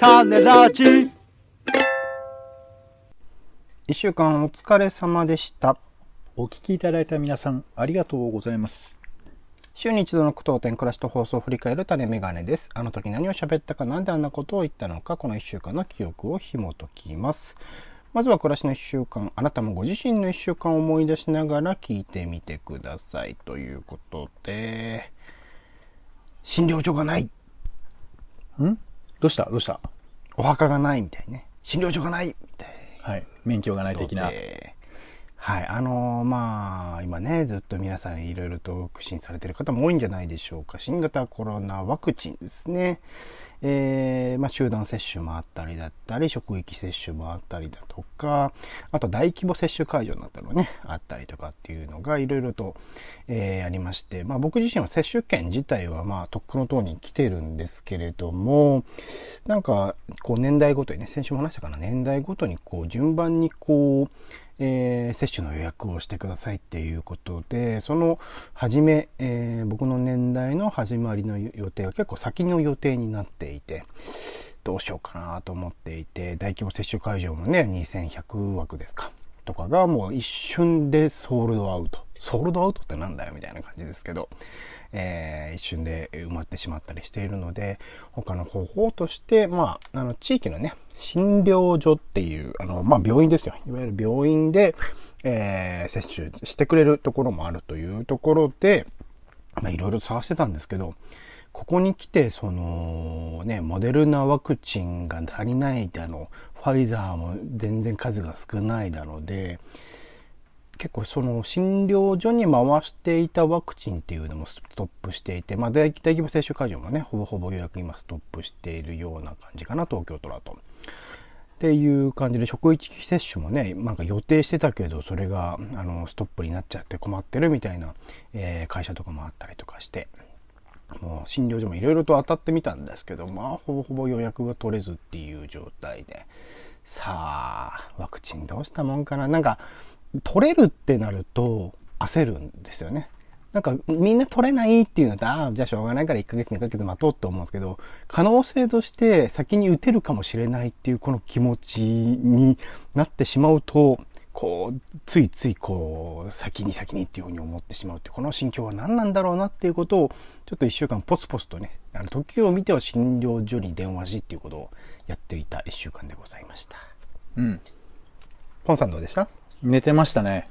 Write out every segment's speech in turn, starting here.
種ラジ一週間お疲れ様でした。お聞きいただいた皆さん、ありがとうございます。週に一度の句読点暮らしと放送を振り返る種メガネです。あの時何を喋ったか、なんであんなことを言ったのか、この一週間の記憶を紐解きます。まずは暮らしの一週間、あなたもご自身の一週間を思い出しながら聞いてみてください。ということで、診療所がない。ん？どうした？どうした？お墓がないみたいね。診療所がないみたいはい。免許がない的な。ではい、あのーまあ、今ね、ずっと皆さんいろいろと苦心されてる方も多いんじゃないでしょうか。新型コロナワクチンですね。えーまあ、集団接種もあったりだったり、職域接種もあったりだとか、あと大規模接種会場になったのね、あったりとかっていうのがいろいろと、えーありまして、まあ僕自身は接種券自体はまあとっくの塔に来てるんですけれども、なんかこう年代ごとにね、先週も話したかな、年代ごとにこう順番にこう、えー接種の予約をしてくださいっていうことでその初め、えー僕の年代の始まりの予定が結構先の予定になっていてどうしようかなと思っていて大規模接種会場もね2100枠ですかとかがもう一瞬でソールドアウト。ソールドアウトってなんだよみたいな感じですけど、えー一瞬で埋まってしまったりしているので他の方法として、まあ、あの地域のね診療所っていうあの、まあ、病院ですよ。いわゆる病院で、えー接種してくれるところもあるというところでまあいろいろ探してたんですけどここに来てそのねモデルナワクチンが足りないだのファイザーも全然数が少ないだので結構その診療所に回していたワクチンっていうのもストップしていて、まあ、大規模接種会場もねほぼほぼ予約今ストップしているような感じかな東京都だと。っていう感じで職域接種もねなんか予定してたけどそれがあのストップになっちゃって困ってるみたいな、えー会社とかもあったりとかしてもう診療所もいろいろと当たってみたんですけどまあほぼほぼ予約が取れずっていう状態でさあワクチンどうしたもんかななんか取れるってなると焦るんですよね。なんかみんな取れないっていうのだああじゃあしょうがないから1ヶ月2ヶ月待とうって思うんですけど可能性として先に打てるかもしれないっていうこの気持ちになってしまうとこうついついこう先に先にっていうふうに思ってしまうってこの心境は何なんだろうなっていうことをちょっと1週間ポツポツとねあの時を見ては診療所に電話しっていうことをやっていた1週間でございました。うん。ポンさんどうでした？寝てましたね。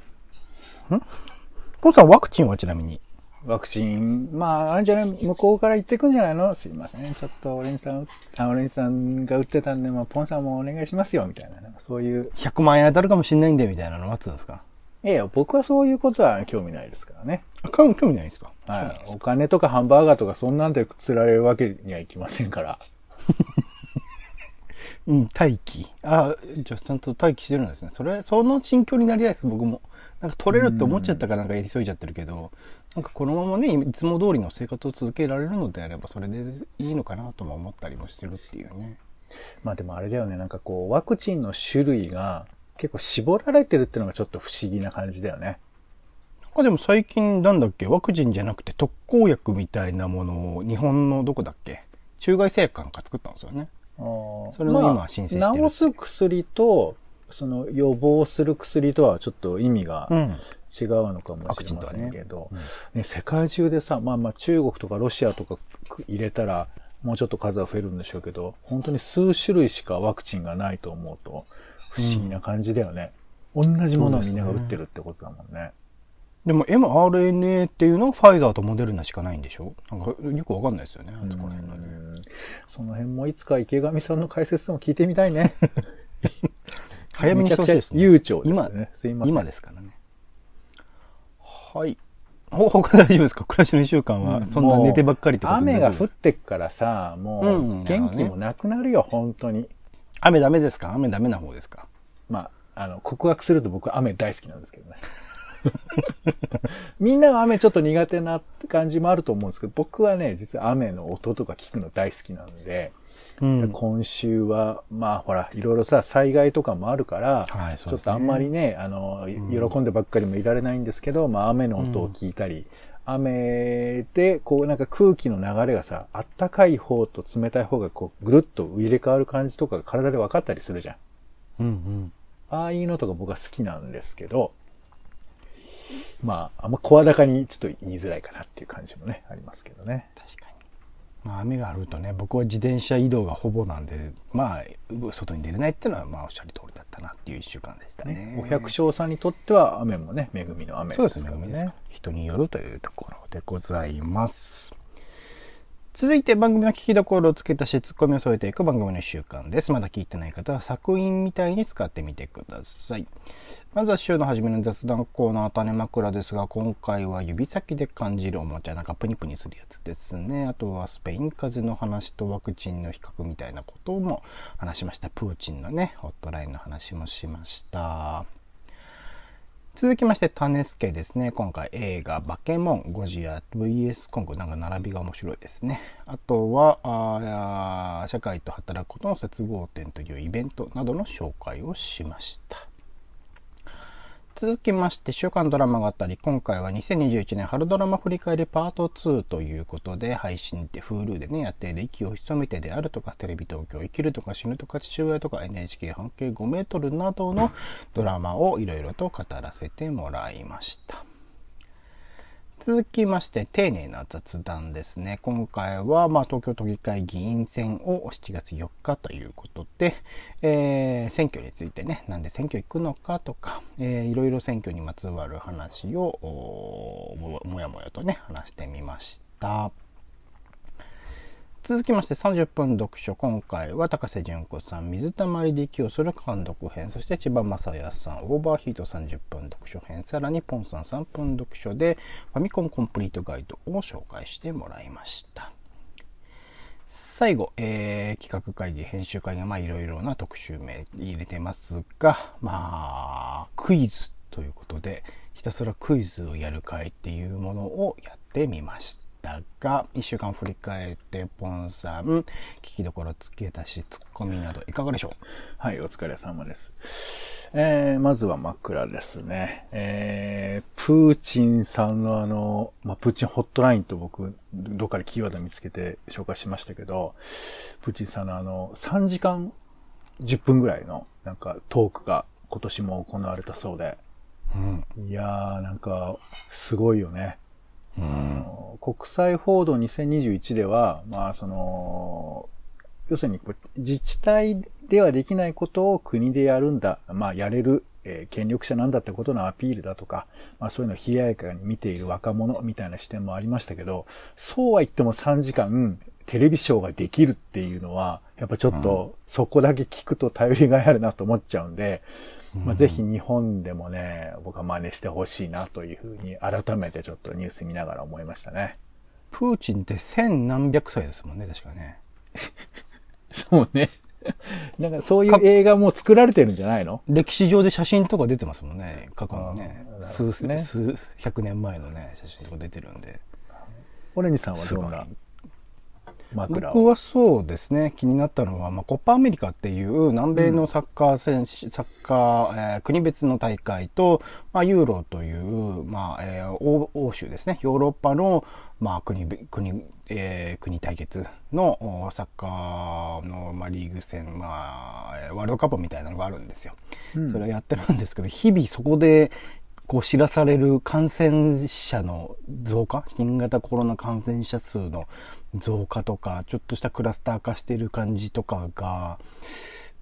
ポンさんワクチンはちなみに？ワクチン、まあ、あれじゃない、向こうから行ってくんじゃないの？すいません。ちょっと、オレンジさん、あ、オレンジさんが打ってたんで、まあ、ポンさんもお願いしますよ、みたいな。なんかそういう。100万円当たるかもしれないんでみたいなの待つんですか？いや、僕はそういうことは興味ないですからね。あ興味興味ないんですか？はい。お金とかハンバーガーとかそんなんで釣られるわけにはいきませんから。うん、待機。あ、じゃあちゃんと待機してるんですね。それ、その心境になりたいです、僕も。なんか取れるって思っちゃったからなんか急いじゃってるけど、なんかこのままね、いつも通りの生活を続けられるのであれば、それでいいのかなとも思ったりもしてるっていうね。まあでもあれだよね、なんかこう、ワクチンの種類が結構絞られてるっていうのがちょっと不思議な感じだよね。なんかでも最近なんだっけ、ワクチンじゃなくて特効薬みたいなものを日本のどこだっけ？中外製薬かなんか作ったんですよね。それを今申請してる。まあ、治す薬と、その予防する薬とはちょっと意味がうん。違うのかもしれませんけど、ね。世界中でさ、まあまあ中国とかロシアとか入れたらもうちょっと数は増えるんでしょうけど、本当に数種類しかワクチンがないと思うと不思議な感じだよね。同じものをみんなが打ってるってことだもんね。でも mRNA っていうのはファイザーとモデルナしかないんでしょ？なんかよくわかんないですよね。あそこら辺のその辺もいつか池上さんの解説でも聞いてみたいね。早めにしてほしいですね。悠長ですね。すいません。今ですからね。はい。ほ他大丈夫ですか？暮らしの一週間は、そんな寝てばっかりってことで雨が降ってっからさ、もうんう元気もなくなるよ、本当に。雨ダメですか？雨ダメな方ですか？まあ、あの、告白すると僕は雨大好きなんですけどね。みんなは雨ちょっと苦手な感じもあると思うんですけど、僕はね、実は雨の音とか聞くの大好きなので、うん。今週は、まあほら、いろいろさ、災害とかもあるから、はいねちょっとあんまりね、あの、喜んでばっかりもいられないんですけど、まあ雨の音を聞いたり、雨で、こうなんか空気の流れがさ、あったかい方と冷たい方がこうぐるっと入れ替わる感じとかが体で分かったりするじゃん。うんうん。ああいうのとか僕は好きなんですけど、まあ、あんま声高にちょっと言いづらいかなっていう感じもね、ありますけどね。確かに。まあ、雨があるとね、僕は自転車移動がほぼなんで、まあ、外に出れないっていうのは、まあ、おっしゃる通りだったなっていう一週間でしたね。ねお百姓さんにとっては雨もね、恵みの雨でそうですねすからね。人によるというところでございます。続いて番組の聞きどころをつけたしツッコミを添えていく番組の習慣です。まだ聞いてない方は作品みたいに使ってみてください。まずは週の初めの雑談コーナー種枕ですが、今回は指先で感じるおもちゃ、なんかプニプニするやつですね。あとはスペイン風邪の話とワクチンの比較みたいなことも話しました。プーチンのね、ホットラインの話もしました。続きまして、タネスケですね。今回映画、バケモン、ゴジラ、VS コング、なんか並びが面白いですね。あとは、あ社会と働くことの接合点というイベントなどの紹介をしました。続きまして、週刊ドラマがあったり。今回は2021年春ドラマ振り返りパート2ということで、配信って Hulu でね、やっている息を潜めてであるとか、テレビ東京生きるとか死ぬとか父親とか NHK 半径5メートルなどのドラマをいろいろと語らせてもらいました。続きまして、丁寧な雑談ですね。今回は、まあ、東京都議会議員選を7月4日ということで、えー選挙についてね、なんで選挙行くのかとか、えーいろいろ選挙にまつわる話を、もやもやとね、話してみました。続きまして30分読書。今回は高瀬淳子さん水溜りで息をする監督編そして千葉雅也さんオーバーヒート30分読書編さらにポンさん3分読書でファミコンコンプリートガイドを紹介してもらいました。最後、えー企画会議編集会がまあいろいろな特集名入れてますがまあクイズということでひたすらクイズをやる会っていうものをやってみました。が1週間振り返ってポンさん聞きどころつけたしツッコミなどいかがでしょはい、お疲れ様です。えー、まずは枕ですね。えー、プーチンさんのあの、まあ、プーチンホットラインと僕、どっかでキーワード見つけて紹介しましたけど、プーチンさんのあの、3時間10分ぐらいの、なんかトークが今年も行われたそうで、う、うんいやー、なんか、すごいよね。うん。国際報道2021では、まあ、その、要するに自治体ではできないことを国でやるんだ、まあ、やれる、えー権力者なんだってことのアピールだとか、まあ、そういうのを冷ややかに見ている若者みたいな視点もありましたけど、そうは言っても3時間テレビショーができるっていうのは、やっぱちょっとそこだけ聞くと頼りがいあるなと思っちゃうんで、まあ、ぜひ日本でもね、僕は真似してほしいなというふうに改めてちょっとニュース見ながら思いましたね。プーチンって千何百歳ですもんね確かね。そうね。なんかそういう映画も作られてるんじゃないの？歴史上で写真とか出てますもんね過去のね。数どね。数百年前のね写真とか出てるんで。オレンジさんはどんな枕を。僕はそうですね。気になったのは、まあ、コッパアメリカっていう南米のサッカー選手、サッカー、えー国別の大会と、まあ、ユーロという、まあえー欧欧州ですね。ヨーロッパの、まあ、国国,、えー国対決のおサッカーの、まあ、リーグ戦、まあ、えーワールドカップみたいなのがあるんですよ。うん。それをやってるんですけど日々そこでこう知らされる感染者の増加？新型コロナ感染者数の増加とかちょっとしたクラスター化してる感じとかが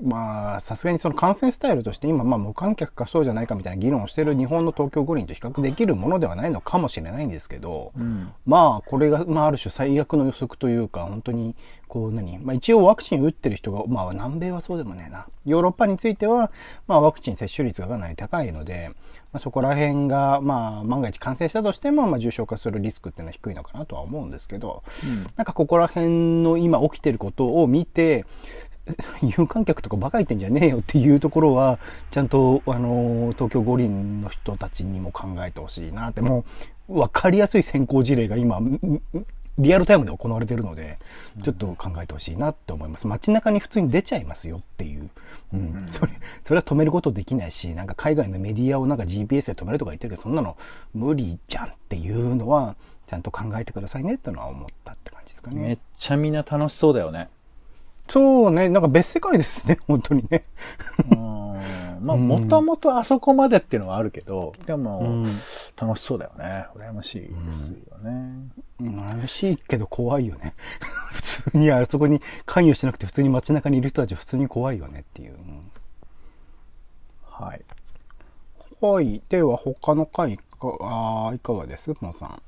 まあさすがにその感染スタイルとして今まあ無観客かそうじゃないかみたいな議論をしてる日本の東京五輪と比較できるものではないのかもしれないんですけど、うん。まあこれが、まあ、ある種最悪の予測というか本当にこう何、まあ、一応ワクチン打ってる人が、まあ、南米はそうでもねえな。ヨーロッパについては、まあ、ワクチン接種率がかなり高いので、まあ、そこら辺が、まあ、万が一感染したとしても、まあ、重症化するリスクっていうのは低いのかなとは思うんですけど、なんかここら辺の今起きてることを見て 有観客とかバカ言ってんじゃねえよっていうところはちゃんとあの東京五輪の人たちにも考えてほしいなって。もう分かりやすい先行事例が今リアルタイムで行われてるのでちょっと考えてほしいなって思います。街中に普通に出ちゃいますよっていう、うん。それそれは止めることできないしなんか海外のメディアをなんか GPS で止めるとか言ってるけどそんなの無理じゃんっていうのはちゃんと考えてくださいねってのは思ったって感じですかね。めっちゃみんな楽しそうだよね。そうね、なんか別世界ですね、本当にね。まあ、もともとあそこまでっていうのはあるけど、でも、うん、楽しそうだよね。羨ましいですよね。うん、羨ましいけど怖いよね。普通にあそこに関与してなくて普通に街中にいる人たち普通に怖いよねっていう。はい。はい。では他の回か、あいかがです？ポンさん。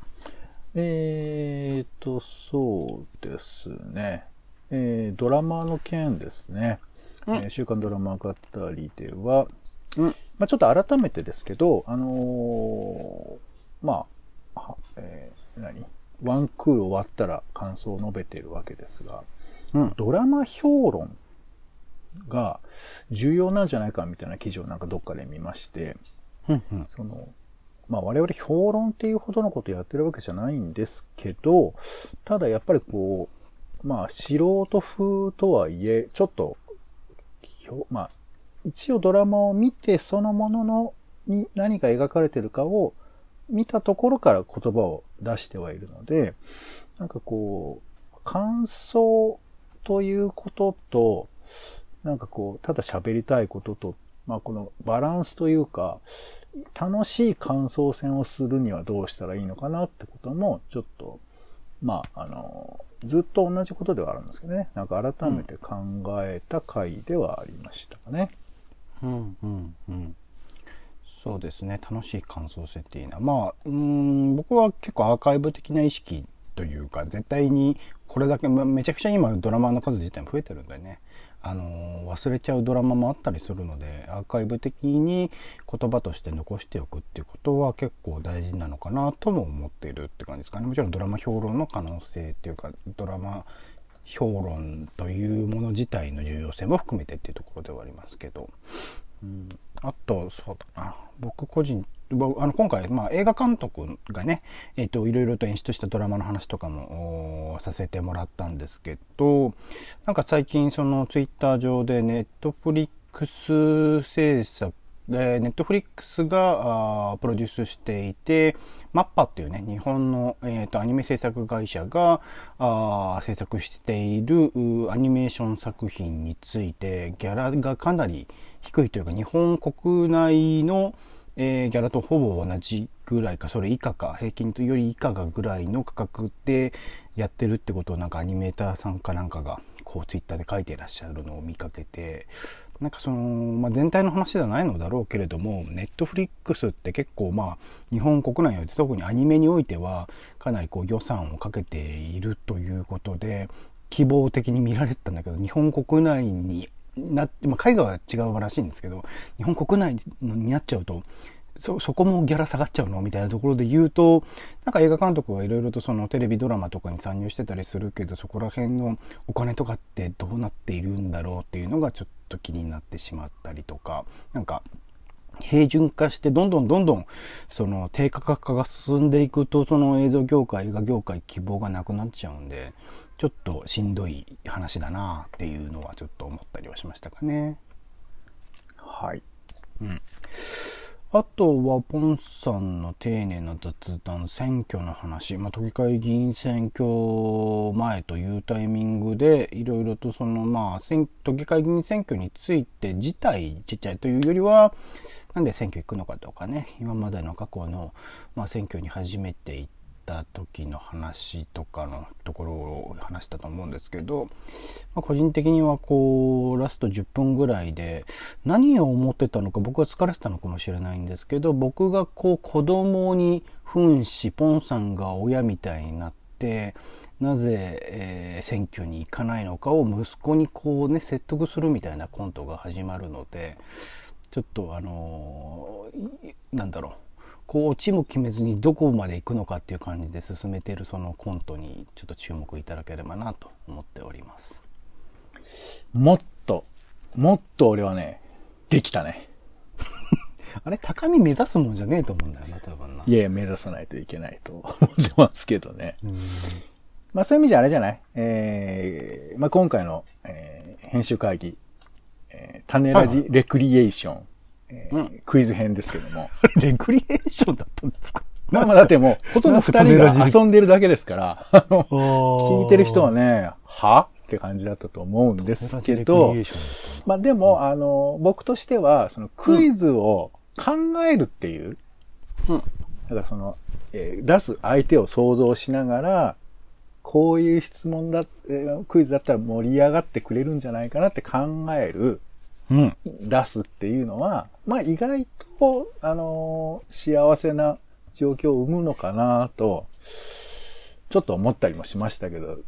えーと、そうですね。えー、ドラマの件ですね。うん、えー、週刊ドラマ語りでは、うん、まあちょっと改めてですけど、あのー、まあ、えー、何？ワンクール終わったら感想を述べているわけですが、うん、ドラマ評論が重要なんじゃないかみたいな記事をなんかどっかで見まして、うんうん、その、まあ我々評論っていうほどのことやってるわけじゃないんですけど、ただやっぱりこう、まあ、素人風とはいえ、ちょっと、まあ、一応ドラマを見てそのもののに何が描かれてるかを見たところから言葉を出してはいるので、なんかこう、感想ということと、なんかこう、ただ喋りたいことと、まあこのバランスというか、楽しい感想戦をするにはどうしたらいいのかなってことも、ちょっと、まあ、あの、ずっと同じことではあるんですけどね。なんか改めて考えた回ではありましたかね。うん、うん、うん。そうですね。楽しい感想設定な。まあ、うん、僕は結構アーカイブ的な意識というか、絶対にこれだけ、めちゃくちゃ今ドラマの数自体も増えてるんでね。あの忘れちゃうドラマもあったりするのでアーカイブ的に言葉として残しておくっていうことは結構大事なのかなとも思っているって感じですかね。もちろんドラマ評論の可能性っていうかドラマ評論というもの自体の重要性も含めてっていうところではありますけど、うん、あとそうだな。僕個人あの今回、まあ、映画監督がね、えっ、と、いろいろと演出したドラマの話とかもさせてもらったんですけど、なんか最近そのツイッター上でネットフリックス制作、えー、ネットフリックスがプロデュースしていて、マッパっていうね、日本の、えーと、アニメ制作会社があ制作しているアニメーション作品について、ギャラがかなり低いというか、日本国内のえー、ギャラとほぼ同じぐらいか、それ以下か、平均とより以下がぐらいの価格でやってるってことをなんかアニメーターさんかなんかがこうツイッターで書いてらっしゃるのを見かけて、なんかその、まあ、全体の話ではないのだろうけれども、ネットフリックスって結構まあ、日本国内において特にアニメにおいては、かなりこう予算をかけているということで、希望的に見られてたんだけど、日本国内にな、まあ、海外は違うらしいんですけど、日本国内になっちゃうと、そ、そこもギャラ下がっちゃうのみたいなところで言うと、なんか映画監督はいろいろとそのテレビドラマとかに参入してたりするけど、そこら辺のお金とかってどうなっているんだろうっていうのがちょっと気になってしまったりとか、なんか、平準化してどんどんどんどんその低価格化が進んでいくとその映像業界映画業界希望がなくなっちゃうんでちょっとしんどい話だなっていうのはちょっと思ったりはしましたかね。はい。うん。あとは、ポンさんの丁寧な雑談、選挙の話、まあ、都議会議員選挙前というタイミングで、いろいろとその、まあ、都議会議員選挙について自体ちっちゃいというよりは、なんで選挙行くのかとかね、今までの過去の、まあ、選挙に初めて行った時の話とかのところを話したと思うんですけど、まあ、個人的にはこうラスト10分ぐらいで何を思ってたのか僕は疲れてたのかもしれないんですけど僕がこう子供に扮しポンさんが親みたいになってなぜ、えー、選挙に行かないのかを息子にこうね説得するみたいなコントが始まるのでちょっとあのー、なんだろう。こう、オチも決めずにどこまで行くのかっていう感じで進めているそのコントにちょっと注目いただければなと思っております。もっと、もっと俺はね、できたね。あれ、高み目指すもんじゃねえと思うんだよな、多分な。いや、目指さないといけないと思ってますけどね。まあそういう意味じゃあれじゃない？えー、まあ今回の、えー、編集会議、えー、種ラジレクリエーション、えー、うん、クイズ編ですけども。レクリエーションだったんですか？まあまあだってもう、ほとんど二人が遊んでるだけですから、あの聞いてる人はね、は？って感じだったと思うんですけど、まあでも、あの、僕としては、そのクイズを考えるっていう、うん。だからその、えー出す相手を想像しながら、こういう質問だ、えークイズだったら盛り上がってくれるんじゃないかなって考える、うん。出すっていうのは、まあ意外と、あのー幸せな状況を生むのかなと、ちょっと思ったりもしましたけど、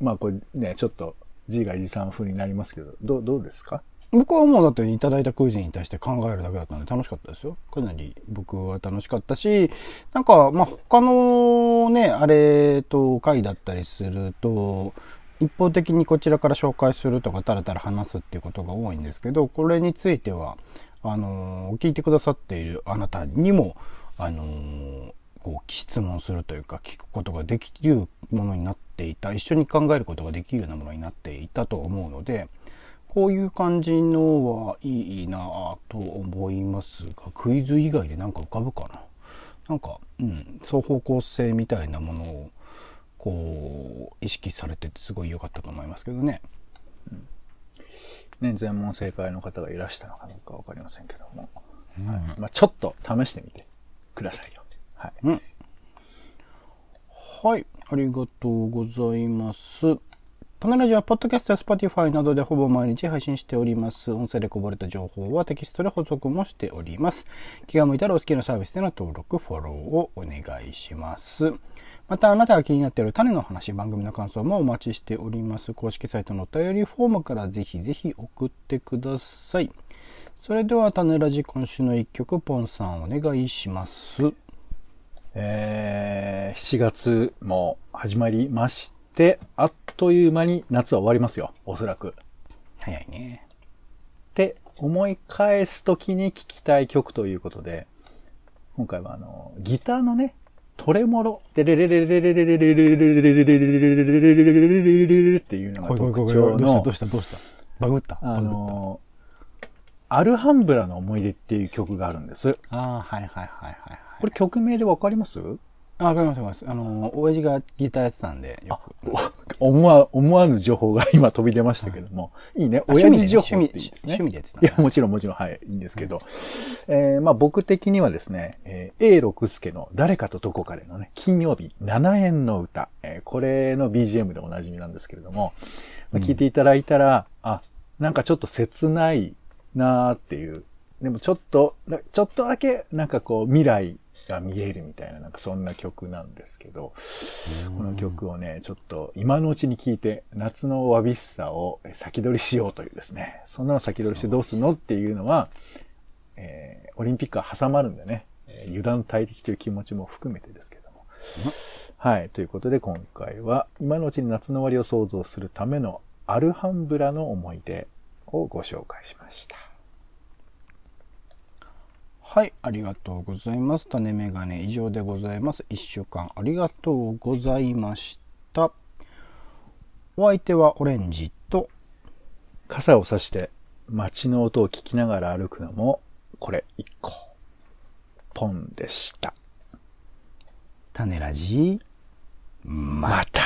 まあこれね、ちょっと字がじさん風になりますけど、どう、どうですか？僕はもうだっていただいたクイズに対して考えるだけだったんで楽しかったですよ。かなり僕は楽しかったし、なんか、まあ、他のね、あれと回だったりすると、一方的にこちらから紹介するとか、たらたら話すっていうことが多いんですけど、これについては、あの、聞いてくださっているあなたにも、あの、こう質問するというか聞くことができるものになっていた一緒に考えることができるようなものになっていたと思うのでこういう感じのはいいなと思いますがクイズ以外で何か浮かぶかな？なんか、うん、双方向性みたいなものをこう意識されててすごい良かったと思いますけどねね、全問正解の方がいらしたのかどうかわかりませんけども。はいまあちょっと試してみてくださいよ。はい。うんはい、ありがとうございます。タネラジは、ポッドキャストや Spotify などでほぼ毎日配信しております。音声でこぼれた情報はテキストで補足もしております。気が向いたらお好きなサービスでの登録、フォローをお願いします。また、あなたが気になっている種の話、番組の感想もお待ちしております。公式サイトのお便りフォームからぜひぜひ送ってください。それでは、種ラジ今週の一曲、ポンさんお願いします。えー、7月も始まりまして、あっという間に夏は終わりますよ。おそらく。早いね。って思い返すときに聴きたい曲ということで、今回はあの、ギターのね、トレモロ、デレレレレレレレレレレレレレレレレレレレっていうのがこいこいこい特徴のどうしたどう、したどうしたバグったあの、アルハンブラの思い出っていう曲があるんです。たああはいはいはいはいはいこれ曲名でわかりますあわかりますわかります。あの親父がギターやってたんでよく。思わ、思わぬ情報が今飛び出ましたけども。いいね。親父情報っていいですね。趣味でやってたいや、もちろんもちろん、はい、いいんですけど。えーまあ僕的にはですね、えー、A 六助の誰かとどこかでのね、金曜日7円の歌、えーこれの BGM でおなじみなんですけれども、まあ、聞いていただいたら、あ、なんかちょっと切ないなーっていう、でもちょっと、なちょっとだけなんかこう未来が見えるみたいな、なんかそんな曲なんですけど、この曲をね、ちょっと今のうちに聴いて、夏のわびしさを先取りしようというですね、そんなの先取りしてどうすんのっていうのは、えーオリンピックは挟まるんでね、えー油断大敵という気持ちも含めてですけども。はい。ということで今回は、今のうちに夏の終わりを想像するためのアルハンブラの思い出をご紹介しました。はいありがとうございます。種メガネ以上でございます。1週間ありがとうございました。お相手はオレンジと。傘を差して街の音を聞きながら歩くのも、これ一個。ポンでした。種ラジまた